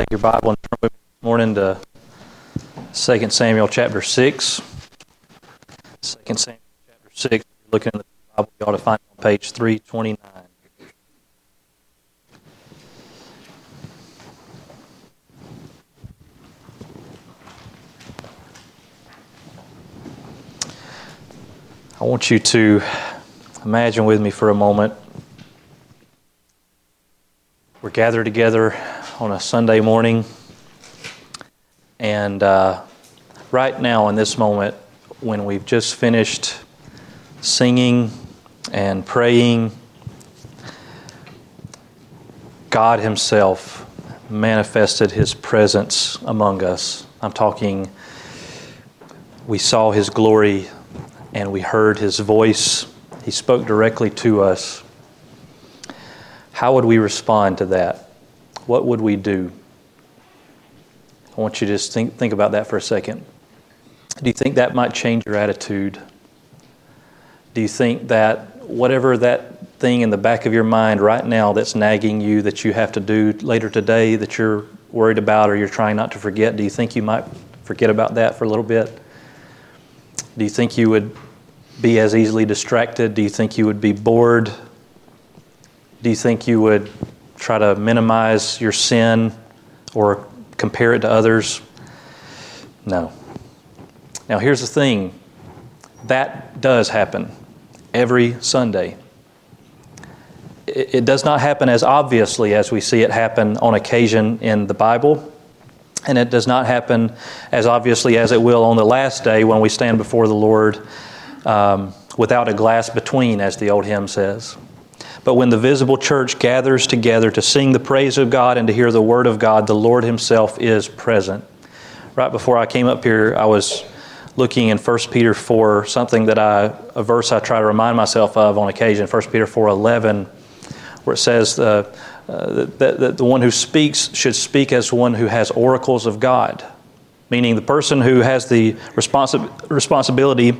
Take your Bible and turn with this morning to 2 Samuel chapter 6. 2 Samuel chapter 6. If you're looking at the Bible, you ought to find it on page 329. I want you to imagine with me for a moment. We're gathered together on a Sunday morning, and uh, right now, in this moment, when we've just finished singing and praying, God Himself manifested His presence among us. I'm talking, we saw His glory and we heard his voice. He spoke directly to us. How would we respond to that? What would we do? I want you to just think, think about that for a second. Do you think that might change your attitude? Do you think that whatever that thing in the back of your mind right now that's nagging you that you have to do later today that you're worried about or you're trying not to forget, do you think you might forget about that for a little bit? Do you think you would be as easily distracted? Do you think you would be bored? Do you think you would try to minimize your sin or compare it to others? No. Now, here's the thing that does happen every Sunday. It does not happen as obviously as we see it happen on occasion in the Bible. And it does not happen as obviously as it will on the last day when we stand before the Lord um, without a glass between, as the old hymn says. But when the visible church gathers together to sing the praise of God and to hear the word of God, the Lord Himself is present. Right before I came up here, I was looking in 1 Peter 4, something that I, a verse I try to remind myself of on occasion, 1 Peter 4 11, where it says, uh, uh, that, that the one who speaks should speak as one who has oracles of God, meaning the person who has the responsi- responsibility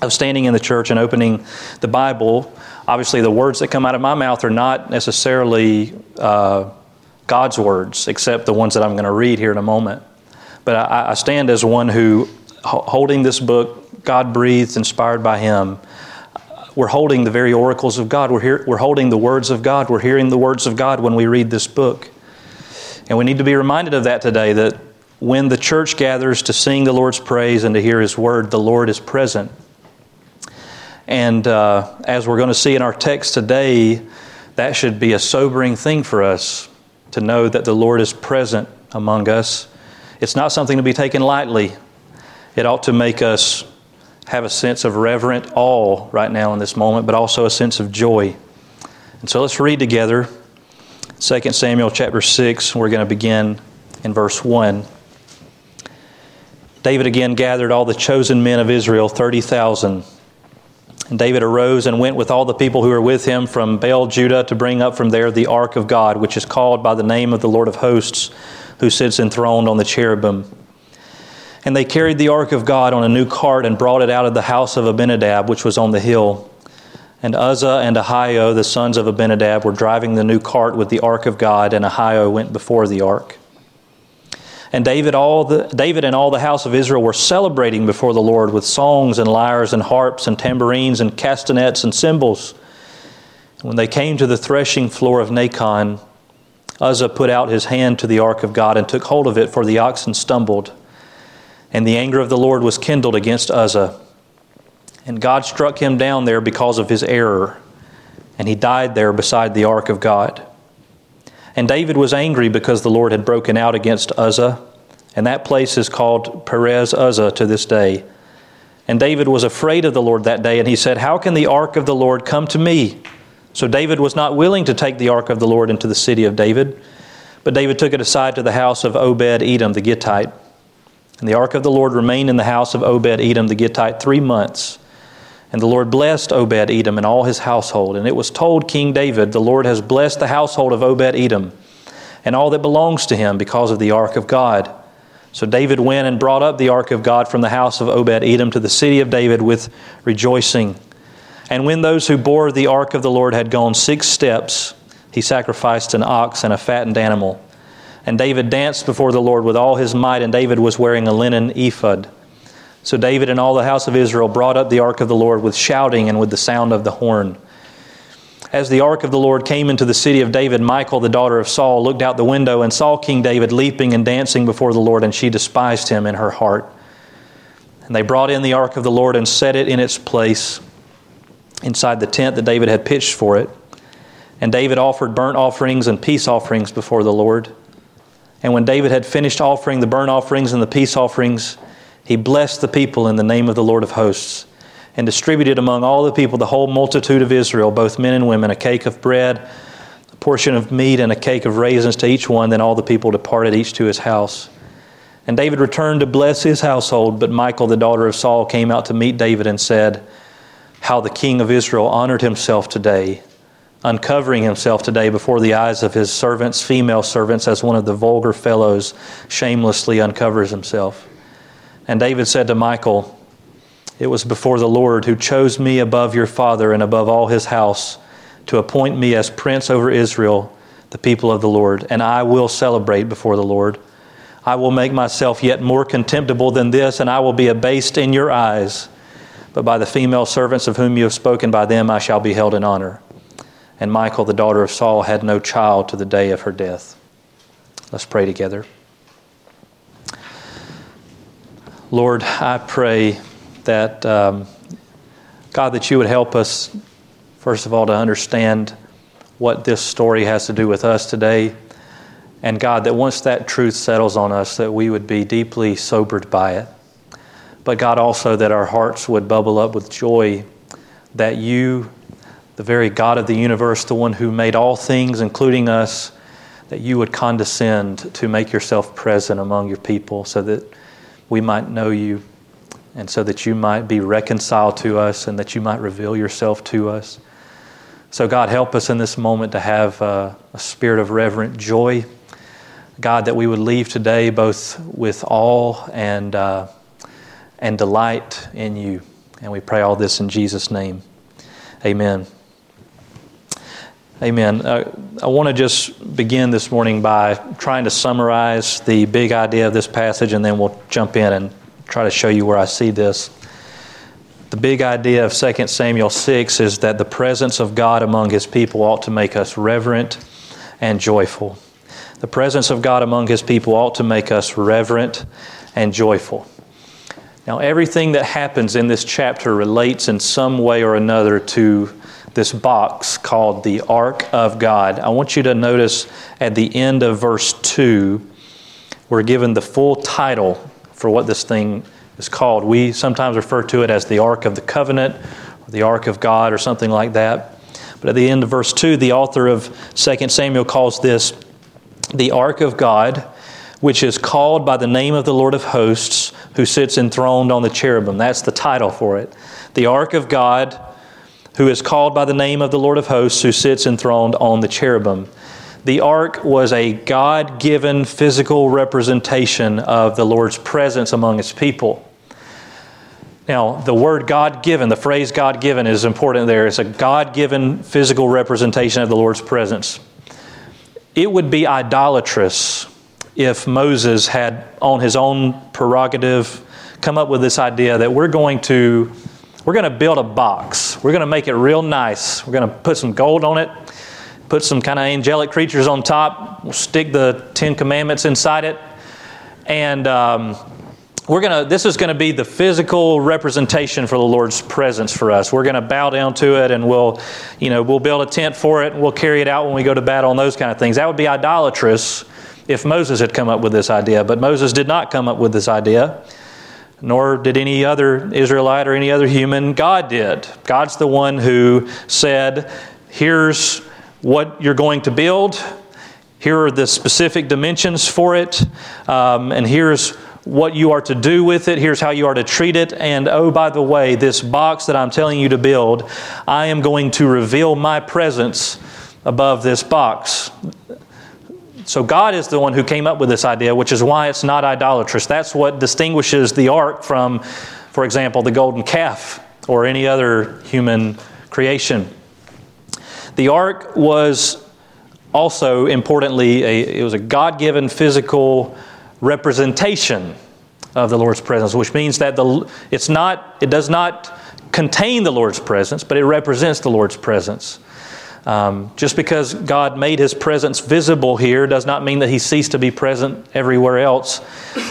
of standing in the church and opening the Bible. Obviously, the words that come out of my mouth are not necessarily uh, God's words, except the ones that I'm going to read here in a moment. But I, I stand as one who, holding this book, God breathed, inspired by Him, we're holding the very oracles of God. We're, hear, we're holding the words of God. We're hearing the words of God when we read this book. And we need to be reminded of that today that when the church gathers to sing the Lord's praise and to hear His word, the Lord is present. And uh, as we're going to see in our text today, that should be a sobering thing for us to know that the Lord is present among us. It's not something to be taken lightly. It ought to make us have a sense of reverent awe right now in this moment, but also a sense of joy. And so let's read together 2 Samuel chapter 6. We're going to begin in verse 1. David again gathered all the chosen men of Israel, 30,000. And David arose and went with all the people who were with him from Baal Judah to bring up from there the ark of God, which is called by the name of the Lord of hosts, who sits enthroned on the cherubim. And they carried the ark of God on a new cart and brought it out of the house of Abinadab, which was on the hill. And Uzzah and Ahio, the sons of Abinadab, were driving the new cart with the ark of God, and Ahio went before the ark. And David, all the, David and all the house of Israel were celebrating before the Lord with songs and lyres and harps and tambourines and castanets and cymbals. When they came to the threshing floor of Nacon, Uzzah put out his hand to the ark of God and took hold of it, for the oxen stumbled. And the anger of the Lord was kindled against Uzzah. And God struck him down there because of his error, and he died there beside the ark of God. And David was angry because the Lord had broken out against Uzzah, and that place is called Perez Uzzah to this day. And David was afraid of the Lord that day, and he said, How can the ark of the Lord come to me? So David was not willing to take the ark of the Lord into the city of David, but David took it aside to the house of Obed Edom the Gittite. And the ark of the Lord remained in the house of Obed Edom the Gittite three months. And the Lord blessed Obed Edom and all his household. And it was told King David, The Lord has blessed the household of Obed Edom and all that belongs to him because of the ark of God. So David went and brought up the ark of God from the house of Obed Edom to the city of David with rejoicing. And when those who bore the ark of the Lord had gone six steps, he sacrificed an ox and a fattened animal. And David danced before the Lord with all his might, and David was wearing a linen ephod. So David and all the house of Israel brought up the ark of the Lord with shouting and with the sound of the horn. As the ark of the Lord came into the city of David, Michal, the daughter of Saul, looked out the window and saw King David leaping and dancing before the Lord, and she despised him in her heart. And they brought in the ark of the Lord and set it in its place inside the tent that David had pitched for it. And David offered burnt offerings and peace offerings before the Lord. And when David had finished offering the burnt offerings and the peace offerings, he blessed the people in the name of the Lord of hosts and distributed among all the people, the whole multitude of Israel, both men and women, a cake of bread, a portion of meat, and a cake of raisins to each one. Then all the people departed, each to his house. And David returned to bless his household, but Michal, the daughter of Saul, came out to meet David and said, How the king of Israel honored himself today uncovering himself today before the eyes of his servants, female servants, as one of the vulgar fellows shamelessly uncovers himself. And David said to Michal, It was before the Lord who chose me above your father and above all his house to appoint me as prince over Israel, the people of the Lord, and I will celebrate before the Lord. I will make myself yet more contemptible than this, and I will be abased in your eyes. But by the female servants of whom you have spoken, by them I shall be held in honor and Michal, the daughter of Saul, had no child to the day of her death. Let's pray together. Lord, I pray that, um, God, that you would help us, first of all, to understand what this story has to do with us today. And God, that once that truth settles on us, that we would be deeply sobered by it. But God, also that our hearts would bubble up with joy that you the very God of the universe, the one who made all things, including us, that you would condescend to make yourself present among your people so that we might know you and so that you might be reconciled to us and that you might reveal yourself to us. So, God, help us in this moment to have a, a spirit of reverent joy. God, that we would leave today both with awe and, uh, and delight in you. And we pray all this in Jesus' name. Amen. Amen. Uh, I want to just begin this morning by trying to summarize the big idea of this passage, and then we'll jump in and try to show you where I see this. The big idea of 2 Samuel 6 is that the presence of God among his people ought to make us reverent and joyful. The presence of God among his people ought to make us reverent and joyful. Now, everything that happens in this chapter relates in some way or another to this box called the Ark of God. I want you to notice at the end of verse 2, we're given the full title for what this thing is called. We sometimes refer to it as the Ark of the Covenant, or the Ark of God, or something like that. But at the end of verse 2, the author of 2 Samuel calls this the Ark of God, which is called by the name of the Lord of hosts, who sits enthroned on the cherubim. That's the title for it. The Ark of God who is called by the name of the Lord of hosts, who sits enthroned on the cherubim. The ark was a God given physical representation of the Lord's presence among his people. Now, the word God given, the phrase God given is important there. It's a God given physical representation of the Lord's presence. It would be idolatrous if Moses had, on his own prerogative, come up with this idea that we're going to we're going to build a box. We're going to make it real nice. We're going to put some gold on it, put some kind of angelic creatures on top. We'll stick the Ten Commandments inside it. And um, we're going to, this is going to be the physical representation for the Lord's presence for us. We're going to bow down to it and we'll, you know, we'll build a tent for it and we'll carry it out when we go to battle and those kind of things. That would be idolatrous if Moses had come up with this idea. But Moses did not come up with this idea nor did any other Israelite or any other human. God did. God's the one who said, Here's what you're going to build, here are the specific dimensions for it, um, and here's what you are to do with it. Here's how you are to treat it. And oh, by the way, this box that I'm telling you to build, I am going to reveal my presence above this box. So God is the one who came up with this idea, which is why it's not idolatrous. That's what distinguishes the ark from, for example, the golden calf or any other human creation. The ark was also importantly, a, it was a God given physical representation of the Lord's presence, which means that the, it's not, it does not contain the Lord's presence, but it represents the Lord's presence. Um, just because God made his presence visible here does not mean that he ceased to be present everywhere else.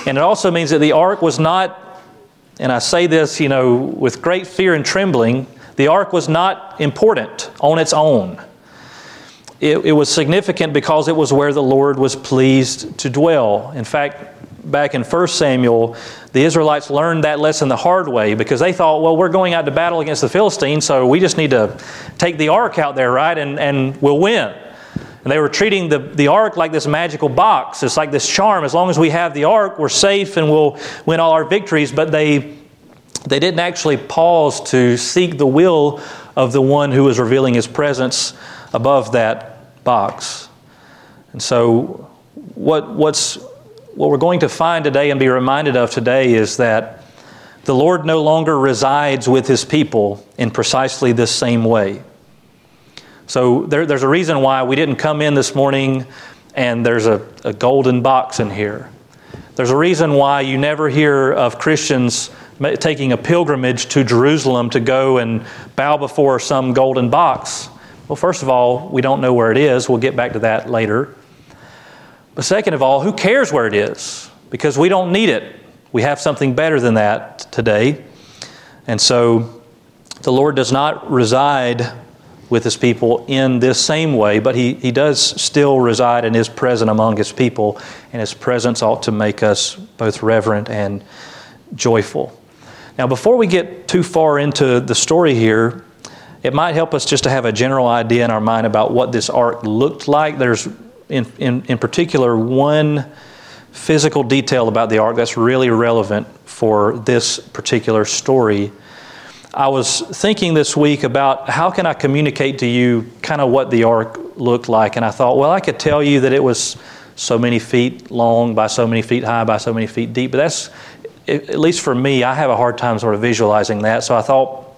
And it also means that the ark was not, and I say this, you know, with great fear and trembling, the ark was not important on its own. It, it was significant because it was where the Lord was pleased to dwell. In fact, back in 1 Samuel, the Israelites learned that lesson the hard way because they thought, well, we're going out to battle against the Philistines, so we just need to take the ark out there, right, and, and we'll win. And they were treating the, the ark like this magical box. It's like this charm. As long as we have the ark, we're safe and we'll win all our victories. But they, they didn't actually pause to seek the will of the one who was revealing his presence above that box. And so, what, what's what we're going to find today and be reminded of today is that the Lord no longer resides with his people in precisely this same way. So there, there's a reason why we didn't come in this morning and there's a, a golden box in here. There's a reason why you never hear of Christians taking a pilgrimage to Jerusalem to go and bow before some golden box. Well, first of all, we don't know where it is. We'll get back to that later. But second of all, who cares where it is? Because we don't need it. We have something better than that today. And so the Lord does not reside with his people in this same way, but he, he does still reside and is present among his people, and his presence ought to make us both reverent and joyful. Now, before we get too far into the story here, it might help us just to have a general idea in our mind about what this ark looked like. There's in, in, in particular one physical detail about the ark that's really relevant for this particular story. I was thinking this week about how can I communicate to you kind of what the ark looked like, and I thought, well, I could tell you that it was so many feet long by so many feet high by so many feet deep, but that's at least for me, I have a hard time sort of visualizing that. So I thought,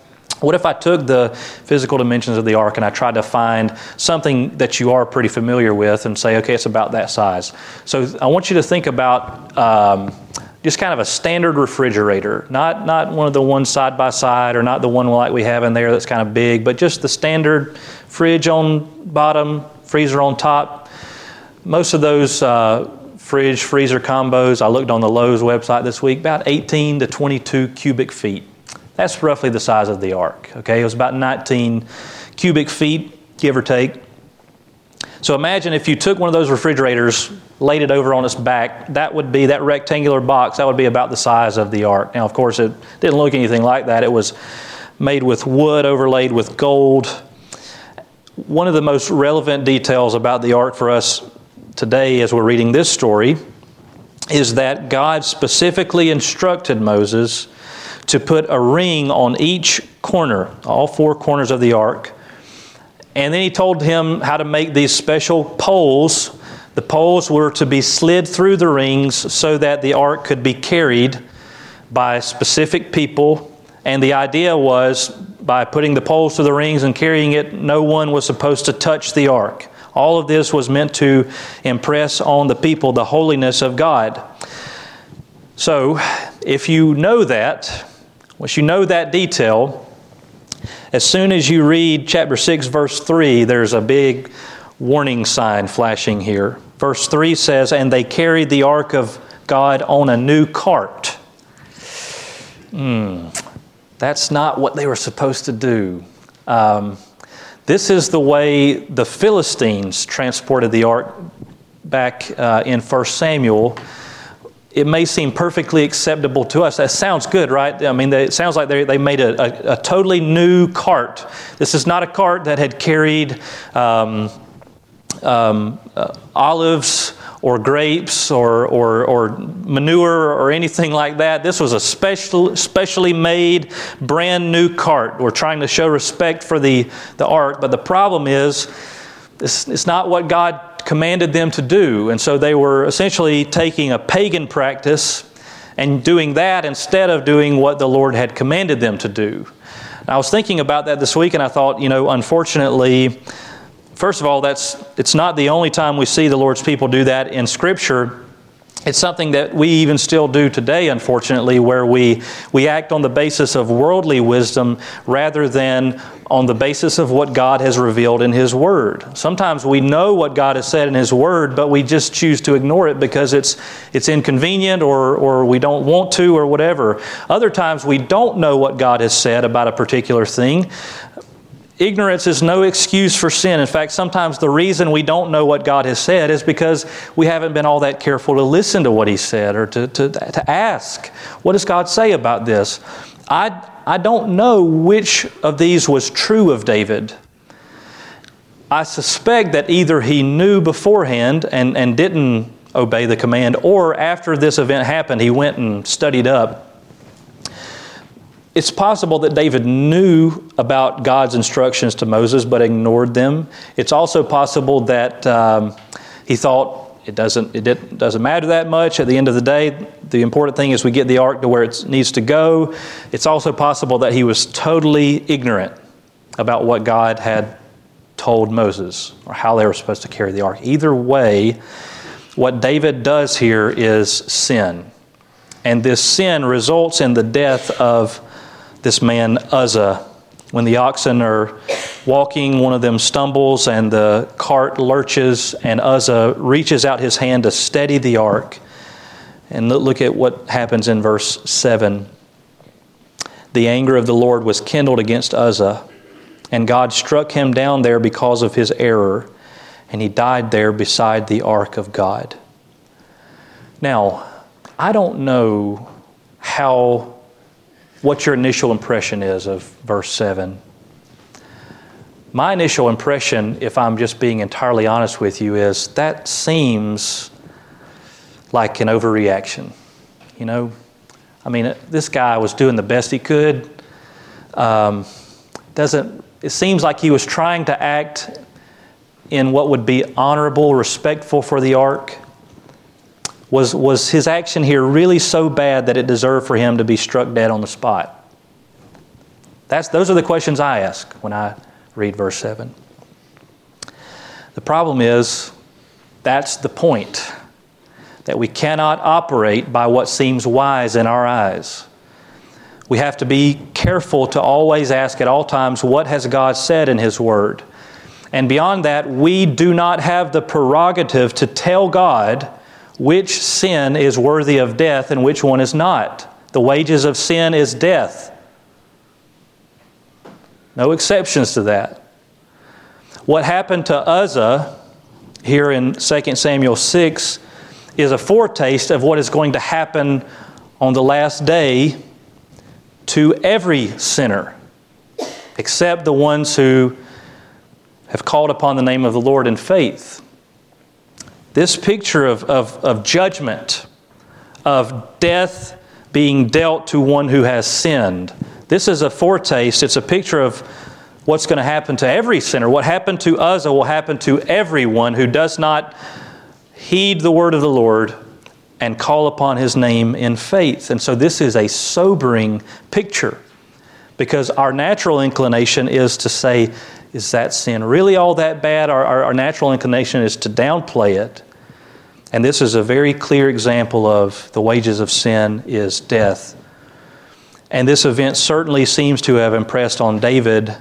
what if I took the physical dimensions of the ark and I tried to find something that you are pretty familiar with and say, okay, it's about that size? So I want you to think about um, just kind of a standard refrigerator, not, not one of the ones side by side or not the one like we have in there that's kind of big, but just the standard fridge on bottom, freezer on top. Most of those uh, fridge freezer combos, I looked on the Lowe's website this week, about 18 to 22 cubic feet. That's roughly the size of the ark. Okay, it was about 19 cubic feet, give or take. So imagine if you took one of those refrigerators, laid it over on its back, that would be that rectangular box, that would be about the size of the ark. Now, of course, it didn't look anything like that. It was made with wood overlaid with gold. One of the most relevant details about the ark for us today, as we're reading this story, is that God specifically instructed Moses to put a ring on each corner, all four corners of the ark. And then he told him how to make these special poles. The poles were to be slid through the rings so that the ark could be carried by specific people. And the idea was by putting the poles to the rings and carrying it, no one was supposed to touch the ark. All of this was meant to impress on the people the holiness of God. So, if you know that, once you know that detail, as soon as you read chapter 6, verse 3, there's a big warning sign flashing here. Verse 3 says, And they carried the ark of God on a new cart. Hmm, that's not what they were supposed to do. Um, this is the way the Philistines transported the ark back uh, in 1 Samuel it may seem perfectly acceptable to us. That sounds good, right? I mean, it sounds like they, they made a, a, a totally new cart. This is not a cart that had carried um, um, uh, olives or grapes or, or, or, manure or anything like that. This was a special, specially made, brand new cart. We're trying to show respect for the, the ark, but the problem is, it's, it's not what God commanded them to do. And so they were essentially taking a pagan practice and doing that instead of doing what the Lord had commanded them to do. I was thinking about that this week and I thought, you know, unfortunately, first of all, that's it's not the only time we see the Lord's people do that in Scripture. It's something that we even still do today, unfortunately, where we, we act on the basis of worldly wisdom rather than on the basis of what God has revealed in His Word. Sometimes we know what God has said in His Word, but we just choose to ignore it because it's, it's inconvenient or, or we don't want to or whatever. Other times we don't know what God has said about a particular thing, Ignorance is no excuse for sin. In fact, sometimes the reason we don't know what God has said is because we haven't been all that careful to listen to what He said or to, to, to ask, what does God say about this? I, I don't know which of these was true of David. I suspect that either he knew beforehand and, and didn't obey the command, or after this event happened, he went and studied up it's possible that David knew about God's instructions to Moses but ignored them. It's also possible that um, he thought it doesn't, it doesn't matter that much. At the end of the day, the important thing is we get the ark to where it needs to go. It's also possible that he was totally ignorant about what God had told Moses or how they were supposed to carry the ark. Either way, what David does here is sin. And this sin results in the death of this man Uzzah. When the oxen are walking, one of them stumbles and the cart lurches, and Uzzah reaches out his hand to steady the ark. And look at what happens in verse 7. The anger of the Lord was kindled against Uzzah, and God struck him down there because of his error, and he died there beside the ark of God. Now, I don't know how what your initial impression is of verse 7. My initial impression, if I'm just being entirely honest with you, is that seems like an overreaction. You know, I mean, this guy was doing the best he could. Um, doesn't it seems like he was trying to act in what would be honorable, respectful for the ark? Was, was his action here really so bad that it deserved for him to be struck dead on the spot? That's, those are the questions I ask when I read verse 7. The problem is, that's the point that we cannot operate by what seems wise in our eyes. We have to be careful to always ask at all times, what has God said in His Word? And beyond that, we do not have the prerogative to tell God which sin is worthy of death and which one is not. The wages of sin is death. No exceptions to that. What happened to Uzzah here in 2 Samuel 6 is a foretaste of what is going to happen on the last day to every sinner, except the ones who have called upon the name of the Lord in faith. This picture of, of, of judgment, of death being dealt to one who has sinned, this is a foretaste, it's a picture of what's going to happen to every sinner. What happened to Uzzah will happen to everyone who does not heed the word of the Lord and call upon his name in faith. And so this is a sobering picture because our natural inclination is to say, is that sin really all that bad? Our, our, our, natural inclination is to downplay it. And this is a very clear example of the wages of sin is death. And this event certainly seems to have impressed on David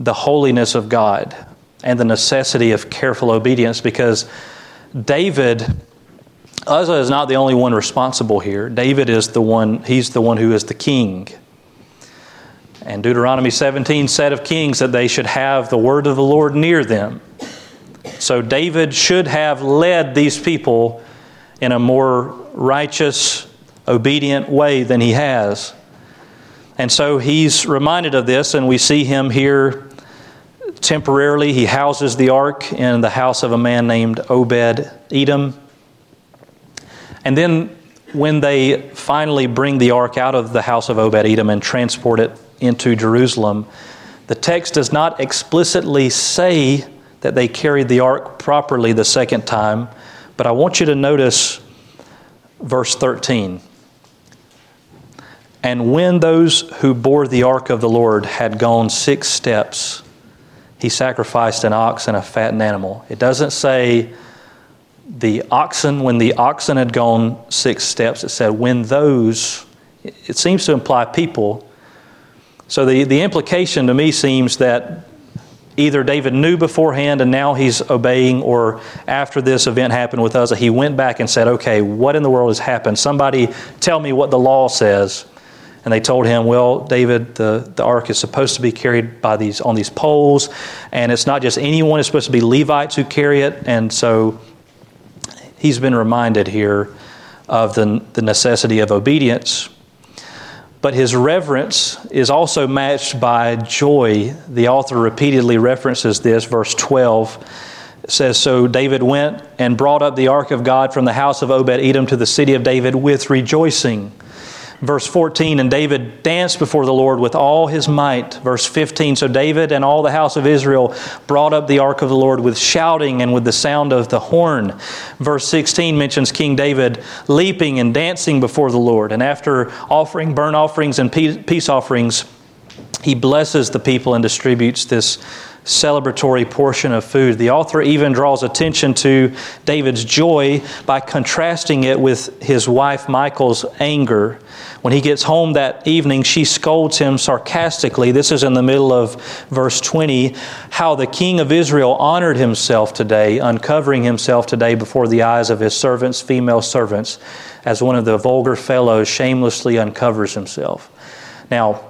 the holiness of God and the necessity of careful obedience because David, Uzzah is not the only one responsible here. David is the one, he's the one who is the king. And Deuteronomy 17 said of kings that they should have the word of the Lord near them. So David should have led these people in a more righteous, obedient way than he has. And so he's reminded of this, and we see him here temporarily. He houses the ark in the house of a man named Obed Edom. And then when they finally bring the ark out of the house of Obed Edom and transport it into Jerusalem. The text does not explicitly say that they carried the ark properly the second time, but I want you to notice verse 13. And when those who bore the ark of the Lord had gone six steps, he sacrificed an ox and a fattened animal. It doesn't say the oxen, when the oxen had gone six steps, it said when those, it seems to imply people. So the, the implication to me seems that either David knew beforehand and now he's obeying, or after this event happened with Uzzah, he went back and said, Okay, what in the world has happened? Somebody tell me what the law says. And they told him, Well, David, the, the ark is supposed to be carried by these on these poles, and it's not just anyone, it's supposed to be Levites who carry it. And so he's been reminded here of the, the necessity of obedience. But his reverence is also matched by joy. The author repeatedly references this, verse 12 says so david went and brought up the ark of god from the house of obed-edom to the city of david with rejoicing Verse 14, and David danced before the Lord with all his might. Verse 15, so David and all the house of Israel brought up the ark of the Lord with shouting and with the sound of the horn. Verse 16 mentions King David leaping and dancing before the Lord. And after offering burnt offerings and peace offerings, he blesses the people and distributes this celebratory portion of food. The author even draws attention to David's joy by contrasting it with his wife Michal's anger. When he gets home that evening, she scolds him sarcastically. This is in the middle of verse 20 how the king of Israel honored himself today, uncovering himself today before the eyes of his servants, female servants, as one of the vulgar fellows shamelessly uncovers himself. Now,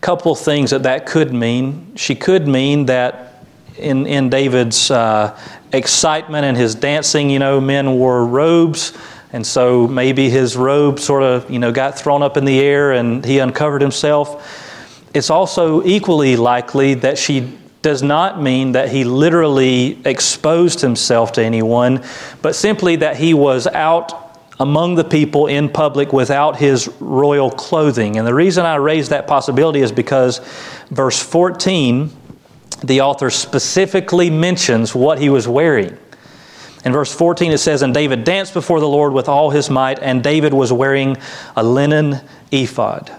couple things that that could mean. She could mean that in, in David's uh, excitement and his dancing, you know, men wore robes and so maybe his robe sort of, you know, got thrown up in the air and he uncovered himself. It's also equally likely that she does not mean that he literally exposed himself to anyone, but simply that he was out among the people in public without his royal clothing. And the reason I raise that possibility is because verse 14, the author specifically mentions what he was wearing. In verse 14, it says, And David danced before the Lord with all his might, and David was wearing a linen ephod.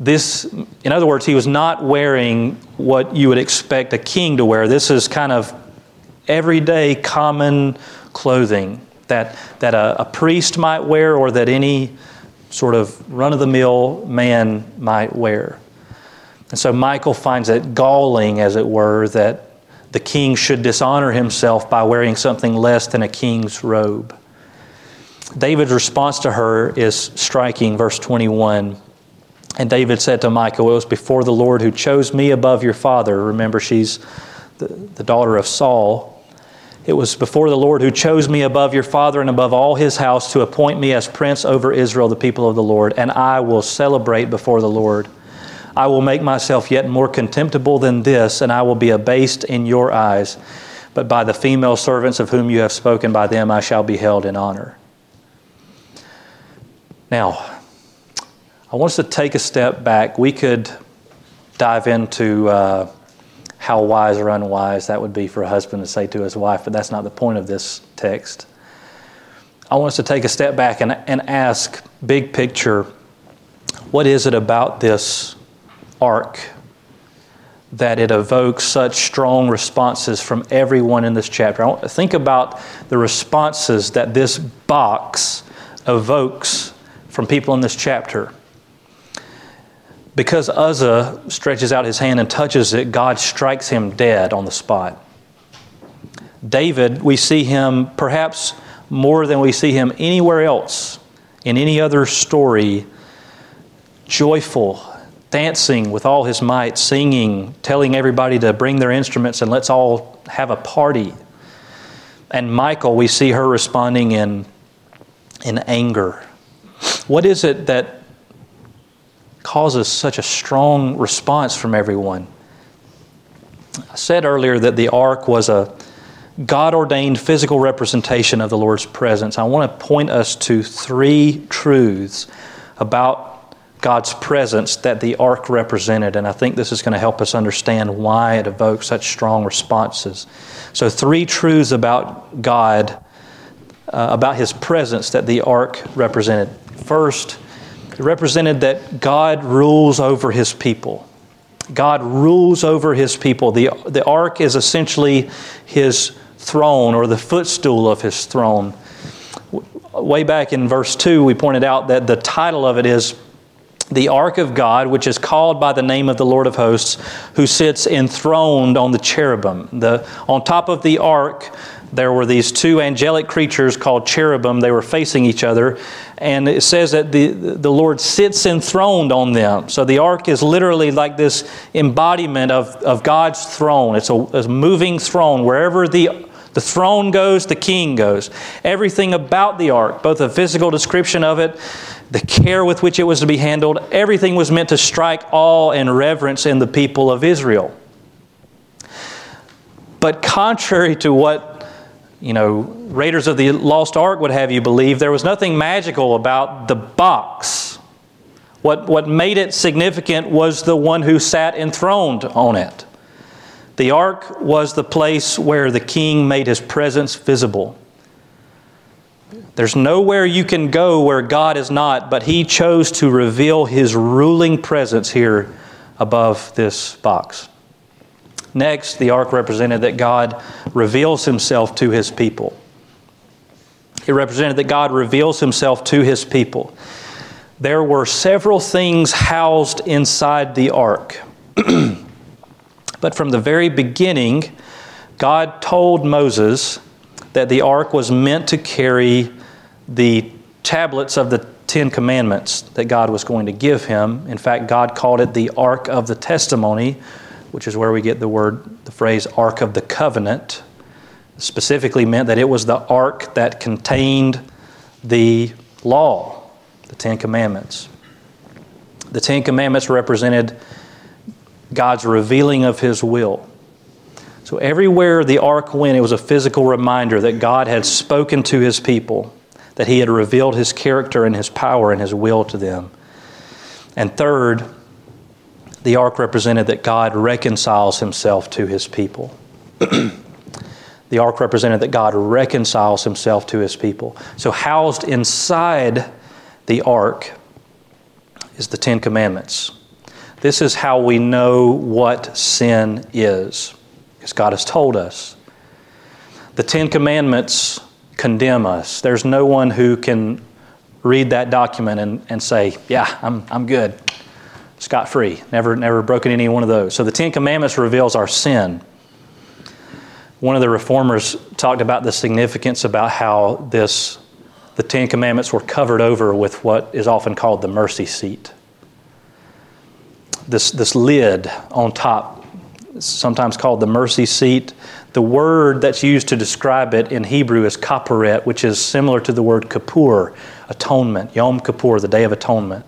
This, in other words, he was not wearing what you would expect a king to wear. This is kind of everyday common clothing that, that a, a priest might wear or that any sort of run of the mill man might wear. And so Michal finds it galling, as it were, that the king should dishonor himself by wearing something less than a king's robe. David's response to her is striking, verse 21. And David said to Michal, It was before the Lord who chose me above your father. Remember, she's the, the daughter of Saul. It was before the Lord who chose me above your father and above all his house to appoint me as prince over Israel, the people of the Lord, and I will celebrate before the Lord. I will make myself yet more contemptible than this, and I will be abased in your eyes. But by the female servants of whom you have spoken, by them I shall be held in honor. Now, I want us to take a step back. We could dive into uh, how wise or unwise that would be for a husband to say to his wife, but that's not the point of this text. I want us to take a step back and, and ask, big picture, what is it about this ark that it evokes such strong responses from everyone in this chapter. I want to think about the responses that this box evokes from people in this chapter. Because Uzzah stretches out his hand and touches it, God strikes him dead on the spot. David, we see him perhaps more than we see him anywhere else in any other story, joyful dancing with all his might, singing, telling everybody to bring their instruments and let's all have a party. And Michal, we see her responding in, in anger. What is it that causes such a strong response from everyone? I said earlier that the ark was a God ordained physical representation of the Lord's presence. I want to point us to three truths about God's presence that the ark represented. And I think this is going to help us understand why it evokes such strong responses. So, three truths about God, uh, about his presence that the ark represented. First, it represented that God rules over his people. God rules over his people. The, the ark is essentially his throne or the footstool of his throne. Way back in verse 2, we pointed out that the title of it is the ark of God, which is called by the name of the Lord of hosts, who sits enthroned on the cherubim. The, on top of the ark, there were these two angelic creatures called cherubim. They were facing each other. And it says that the, the Lord sits enthroned on them. So the ark is literally like this embodiment of, of God's throne. It's a, a moving throne. Wherever the, the throne goes, the king goes. Everything about the ark, both a physical description of it, the care with which it was to be handled, everything was meant to strike awe and reverence in the people of Israel. But contrary to what you know, Raiders of the Lost Ark would have you believe, there was nothing magical about the box. What, what made it significant was the one who sat enthroned on it. The ark was the place where the king made his presence visible. There's nowhere you can go where God is not, but he chose to reveal his ruling presence here above this box. Next, the ark represented that God reveals himself to his people. It represented that God reveals himself to his people. There were several things housed inside the ark. but from the very beginning, God told Moses that the ark was meant to carry the tablets of the Ten Commandments that God was going to give him. In fact, God called it the Ark of the Testimony, which is where we get the word, the phrase Ark of the Covenant, specifically meant that it was the ark that contained the law, the Ten Commandments. The Ten Commandments represented God's revealing of His will. So everywhere the ark went, it was a physical reminder that God had spoken to His people, that He had revealed His character and His power and His will to them. And third, the ark represented that God reconciles himself to his people. the ark represented that God reconciles himself to his people. So, housed inside the ark is the Ten Commandments. This is how we know what sin is, because God has told us. The Ten Commandments condemn us. There's no one who can read that document and, and say, Yeah, I'm, I'm good scot free. Never, never broken any one of those. So the Ten Commandments reveals our sin. One of the reformers talked about the significance about how this, the Ten Commandments were covered over with what is often called the mercy seat. This, this lid on top, sometimes called the mercy seat. The word that's used to describe it in Hebrew is kaparet, which is similar to the word kippur, atonement, Yom Kippur, the Day of Atonement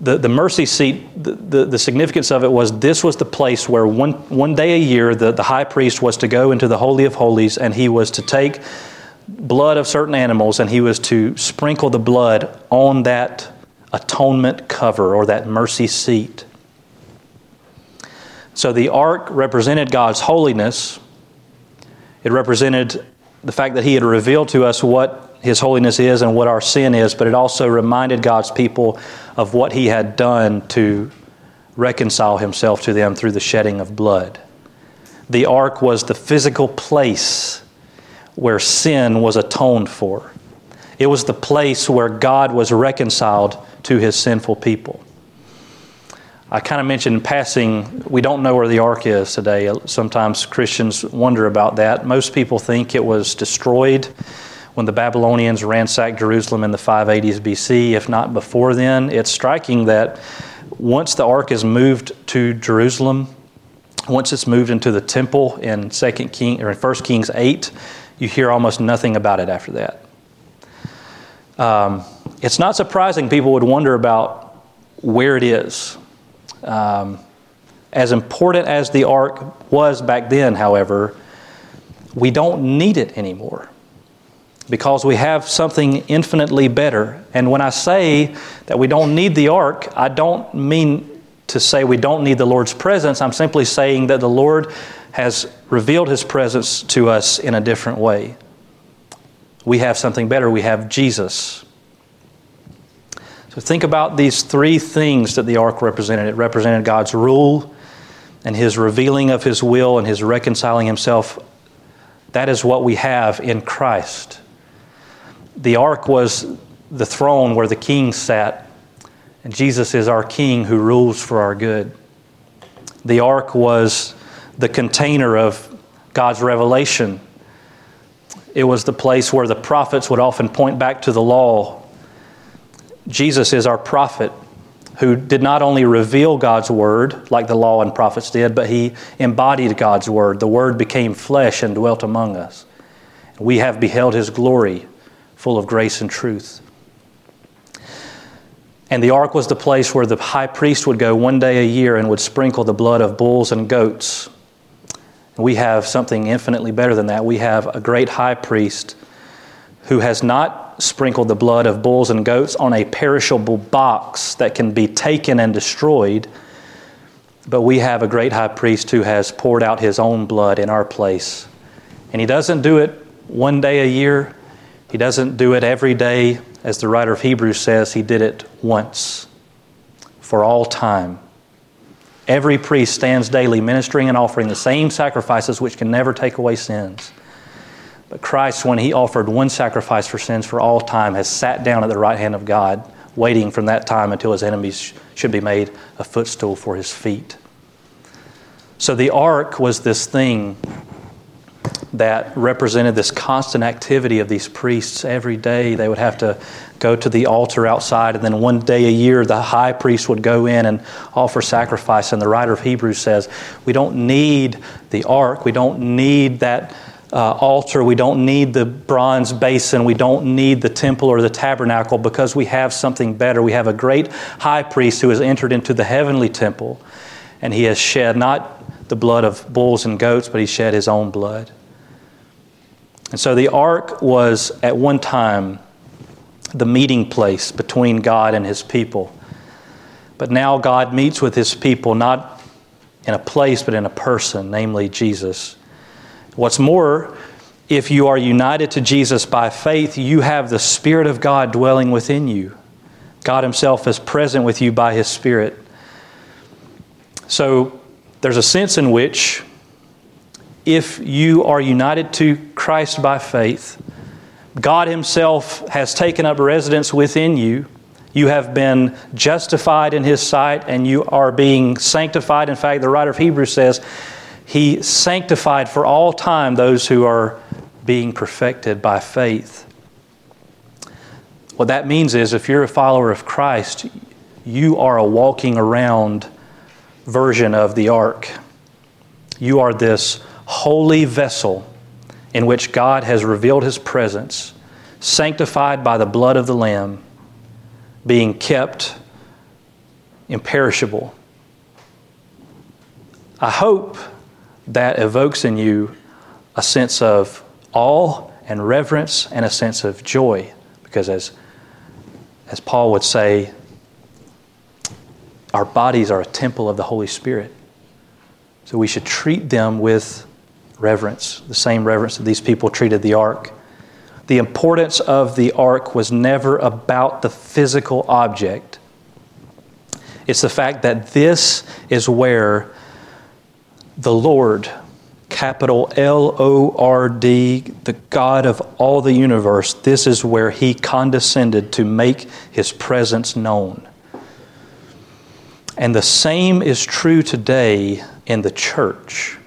the, the mercy seat, the, the, the, significance of it was this was the place where one, one day a year the, the high priest was to go into the Holy of Holies and he was to take blood of certain animals and he was to sprinkle the blood on that atonement cover or that mercy seat. So the ark represented God's holiness. It represented the fact that He had revealed to us what His holiness is and what our sin is, but it also reminded God's people of what he had done to reconcile himself to them through the shedding of blood. The ark was the physical place where sin was atoned for. It was the place where God was reconciled to his sinful people. I kind of mentioned in passing, we don't know where the ark is today. Sometimes Christians wonder about that. Most people think it was destroyed when the Babylonians ransacked Jerusalem in the 580s BC, if not before then. It's striking that once the ark is moved to Jerusalem, once it's moved into the temple in Second King or in First Kings 8, you hear almost nothing about it after that. Um, it's not surprising people would wonder about where it is. Um, as important as the ark was back then, however, we don't need it anymore because we have something infinitely better. And when I say that we don't need the ark, I don't mean to say we don't need the Lord's presence. I'm simply saying that the Lord has revealed his presence to us in a different way. We have something better. We have Jesus. So think about these three things that the ark represented. It represented God's rule and his revealing of his will and his reconciling himself. That is what we have in Christ. The ark was the throne where the king sat, and Jesus is our king who rules for our good. The ark was the container of God's revelation. It was the place where the prophets would often point back to the law. Jesus is our prophet who did not only reveal God's word like the law and prophets did, but he embodied God's word. The word became flesh and dwelt among us. We have beheld his glory, full of grace and truth. And the ark was the place where the high priest would go one day a year and would sprinkle the blood of bulls and goats. We have something infinitely better than that. We have a great high priest who has not sprinkled the blood of bulls and goats on a perishable box that can be taken and destroyed, but we have a great high priest who has poured out his own blood in our place. And he doesn't do it one day a year, he doesn't do it every day as the writer of Hebrews says, he did it once for all time. Every priest stands daily ministering and offering the same sacrifices which can never take away sins. But Christ, when he offered one sacrifice for sins for all time, has sat down at the right hand of God, waiting from that time until his enemies should be made a footstool for his feet. So the ark was this thing that represented this constant activity of these priests every day. They would have to go to the altar outside, and then one day a year, the high priest would go in and offer sacrifice. And the writer of Hebrews says, We don't need the ark, we don't need that. Uh, altar, we don't need the bronze basin, we don't need the temple or the tabernacle because we have something better. We have a great high priest who has entered into the heavenly temple and he has shed not the blood of bulls and goats, but he shed his own blood. And so the ark was at one time the meeting place between God and his people. But now God meets with his people not in a place, but in a person, namely Jesus. What's more, if you are united to Jesus by faith, you have the Spirit of God dwelling within you. God Himself is present with you by His Spirit. So there's a sense in which if you are united to Christ by faith, God Himself has taken up residence within you. You have been justified in His sight and you are being sanctified. In fact, the writer of Hebrews says, He sanctified for all time those who are being perfected by faith. What that means is if you're a follower of Christ, you are a walking around version of the ark. You are this holy vessel in which God has revealed his presence, sanctified by the blood of the Lamb, being kept imperishable. I hope that evokes in you a sense of awe and reverence and a sense of joy, because as, as Paul would say, our bodies are a temple of the Holy Spirit. So we should treat them with reverence, the same reverence that these people treated the ark. The importance of the ark was never about the physical object. It's the fact that this is where the Lord, capital L O R D, the God of all the universe, this is where He condescended to make His presence known. And the same is true today in the church.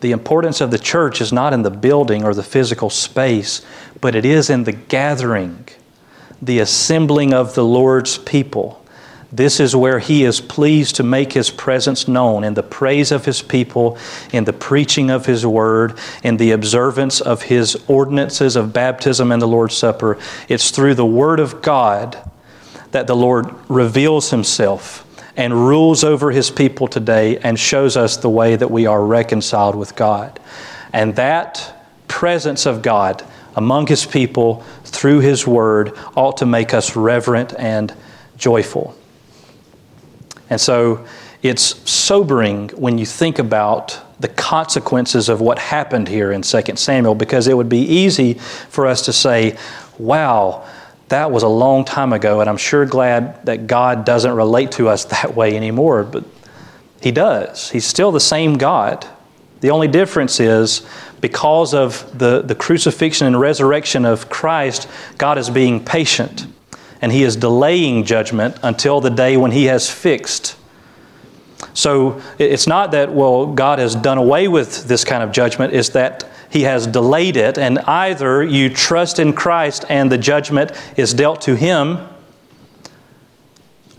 The importance of the church is not in the building or the physical space, but it is in the gathering, the assembling of the Lord's people. This is where He is pleased to make His presence known in the praise of His people, in the preaching of His word, in the observance of His ordinances of baptism and the Lord's Supper. It's through the Word of God that the Lord reveals Himself and rules over his people today and shows us the way that we are reconciled with God. And that presence of God among his people through his word ought to make us reverent and joyful. And so it's sobering when you think about the consequences of what happened here in 2 Samuel because it would be easy for us to say, wow, that was a long time ago, and I'm sure glad that God doesn't relate to us that way anymore, but He does. He's still the same God. The only difference is because of the, the crucifixion and resurrection of Christ, God is being patient and He is delaying judgment until the day when He has fixed. So it's not that, well, God has done away with this kind of judgment, it's that He has delayed it, and either you trust in Christ and the judgment is dealt to Him,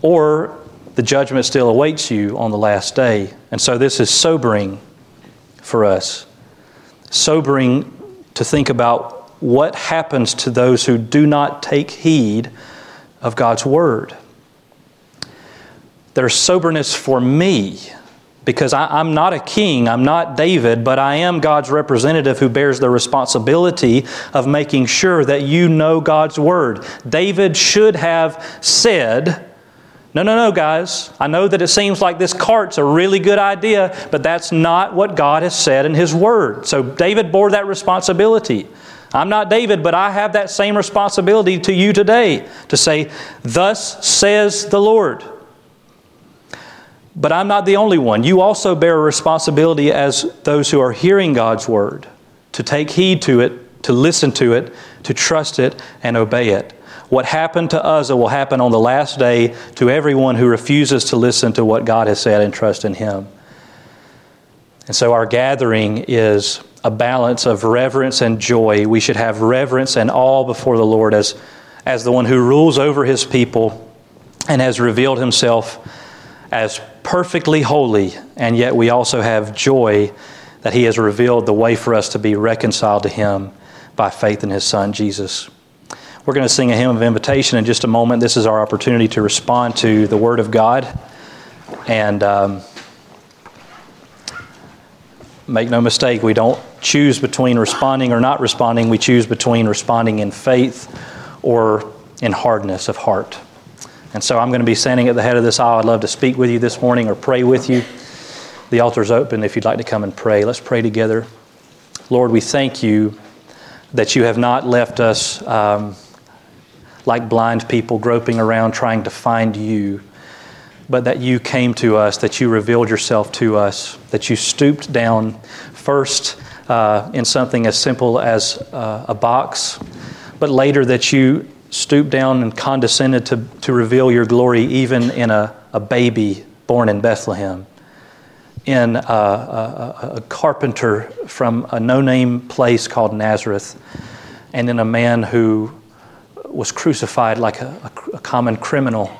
or the judgment still awaits you on the last day. And so this is sobering for us. Sobering to think about what happens to those who do not take heed of God's Word. There's soberness for me because I, am not a king, I'm not David, but I am God's representative who bears the responsibility of making sure that you know God's Word. David should have said, no, no, no, guys. I know that it seems like this cart's a really good idea, but that's not what God has said in His Word. So David bore that responsibility. I'm not David, but I have that same responsibility to you today to say, Thus says the Lord. But I'm not the only one. You also bear a responsibility as those who are hearing God's Word to take heed to it, to listen to it, to trust it, and obey it. What happened to Uzzah will happen on the last day to everyone who refuses to listen to what God has said and trust in Him. And so our gathering is a balance of reverence and joy. We should have reverence and awe before the Lord as, as the one who rules over His people and has revealed Himself as perfectly holy, and yet we also have joy that He has revealed the way for us to be reconciled to Him by faith in His Son, Jesus. We're going to sing a hymn of invitation in just a moment. This is our opportunity to respond to the Word of God. And um, make no mistake, we don't choose between responding or not responding. We choose between responding in faith or in hardness of heart. And so I'm going to be standing at the head of this aisle. I'd love to speak with you this morning or pray with you. The altar's open if you'd like to come and pray. Let's pray together. Lord, we thank you that you have not left us. Um, like blind people groping around trying to find you, but that you came to us, that you revealed yourself to us, that you stooped down first uh, in something as simple as uh, a box, but later that you stooped down and condescended to, to reveal your glory even in a, a baby born in Bethlehem, in a, a, a carpenter from a no name place called Nazareth, and in a man who was crucified like a, a, a common criminal.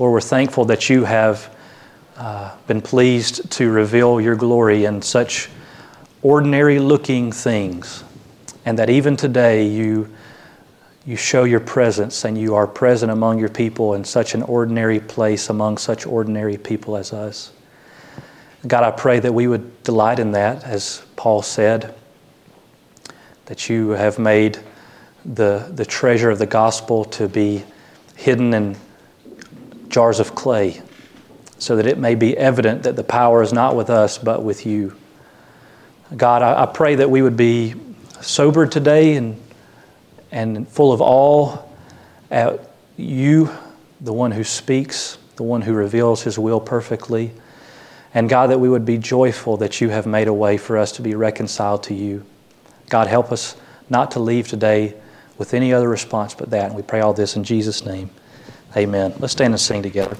Lord, we're thankful that you have uh, been pleased to reveal your glory in such ordinary looking things, and that even today you, you show your presence and you are present among your people in such an ordinary place among such ordinary people as us. God, I pray that we would delight in that, as Paul said, that you have made the, the treasure of the gospel to be hidden in jars of clay so that it may be evident that the power is not with us but with you. God, I, I pray that we would be sober today and, and full of awe at you, the one who speaks, the one who reveals his will perfectly. And God, that we would be joyful that you have made a way for us to be reconciled to you. God, help us not to leave today with any other response but that. And we pray all this in Jesus' name. Amen. Let's stand and sing together.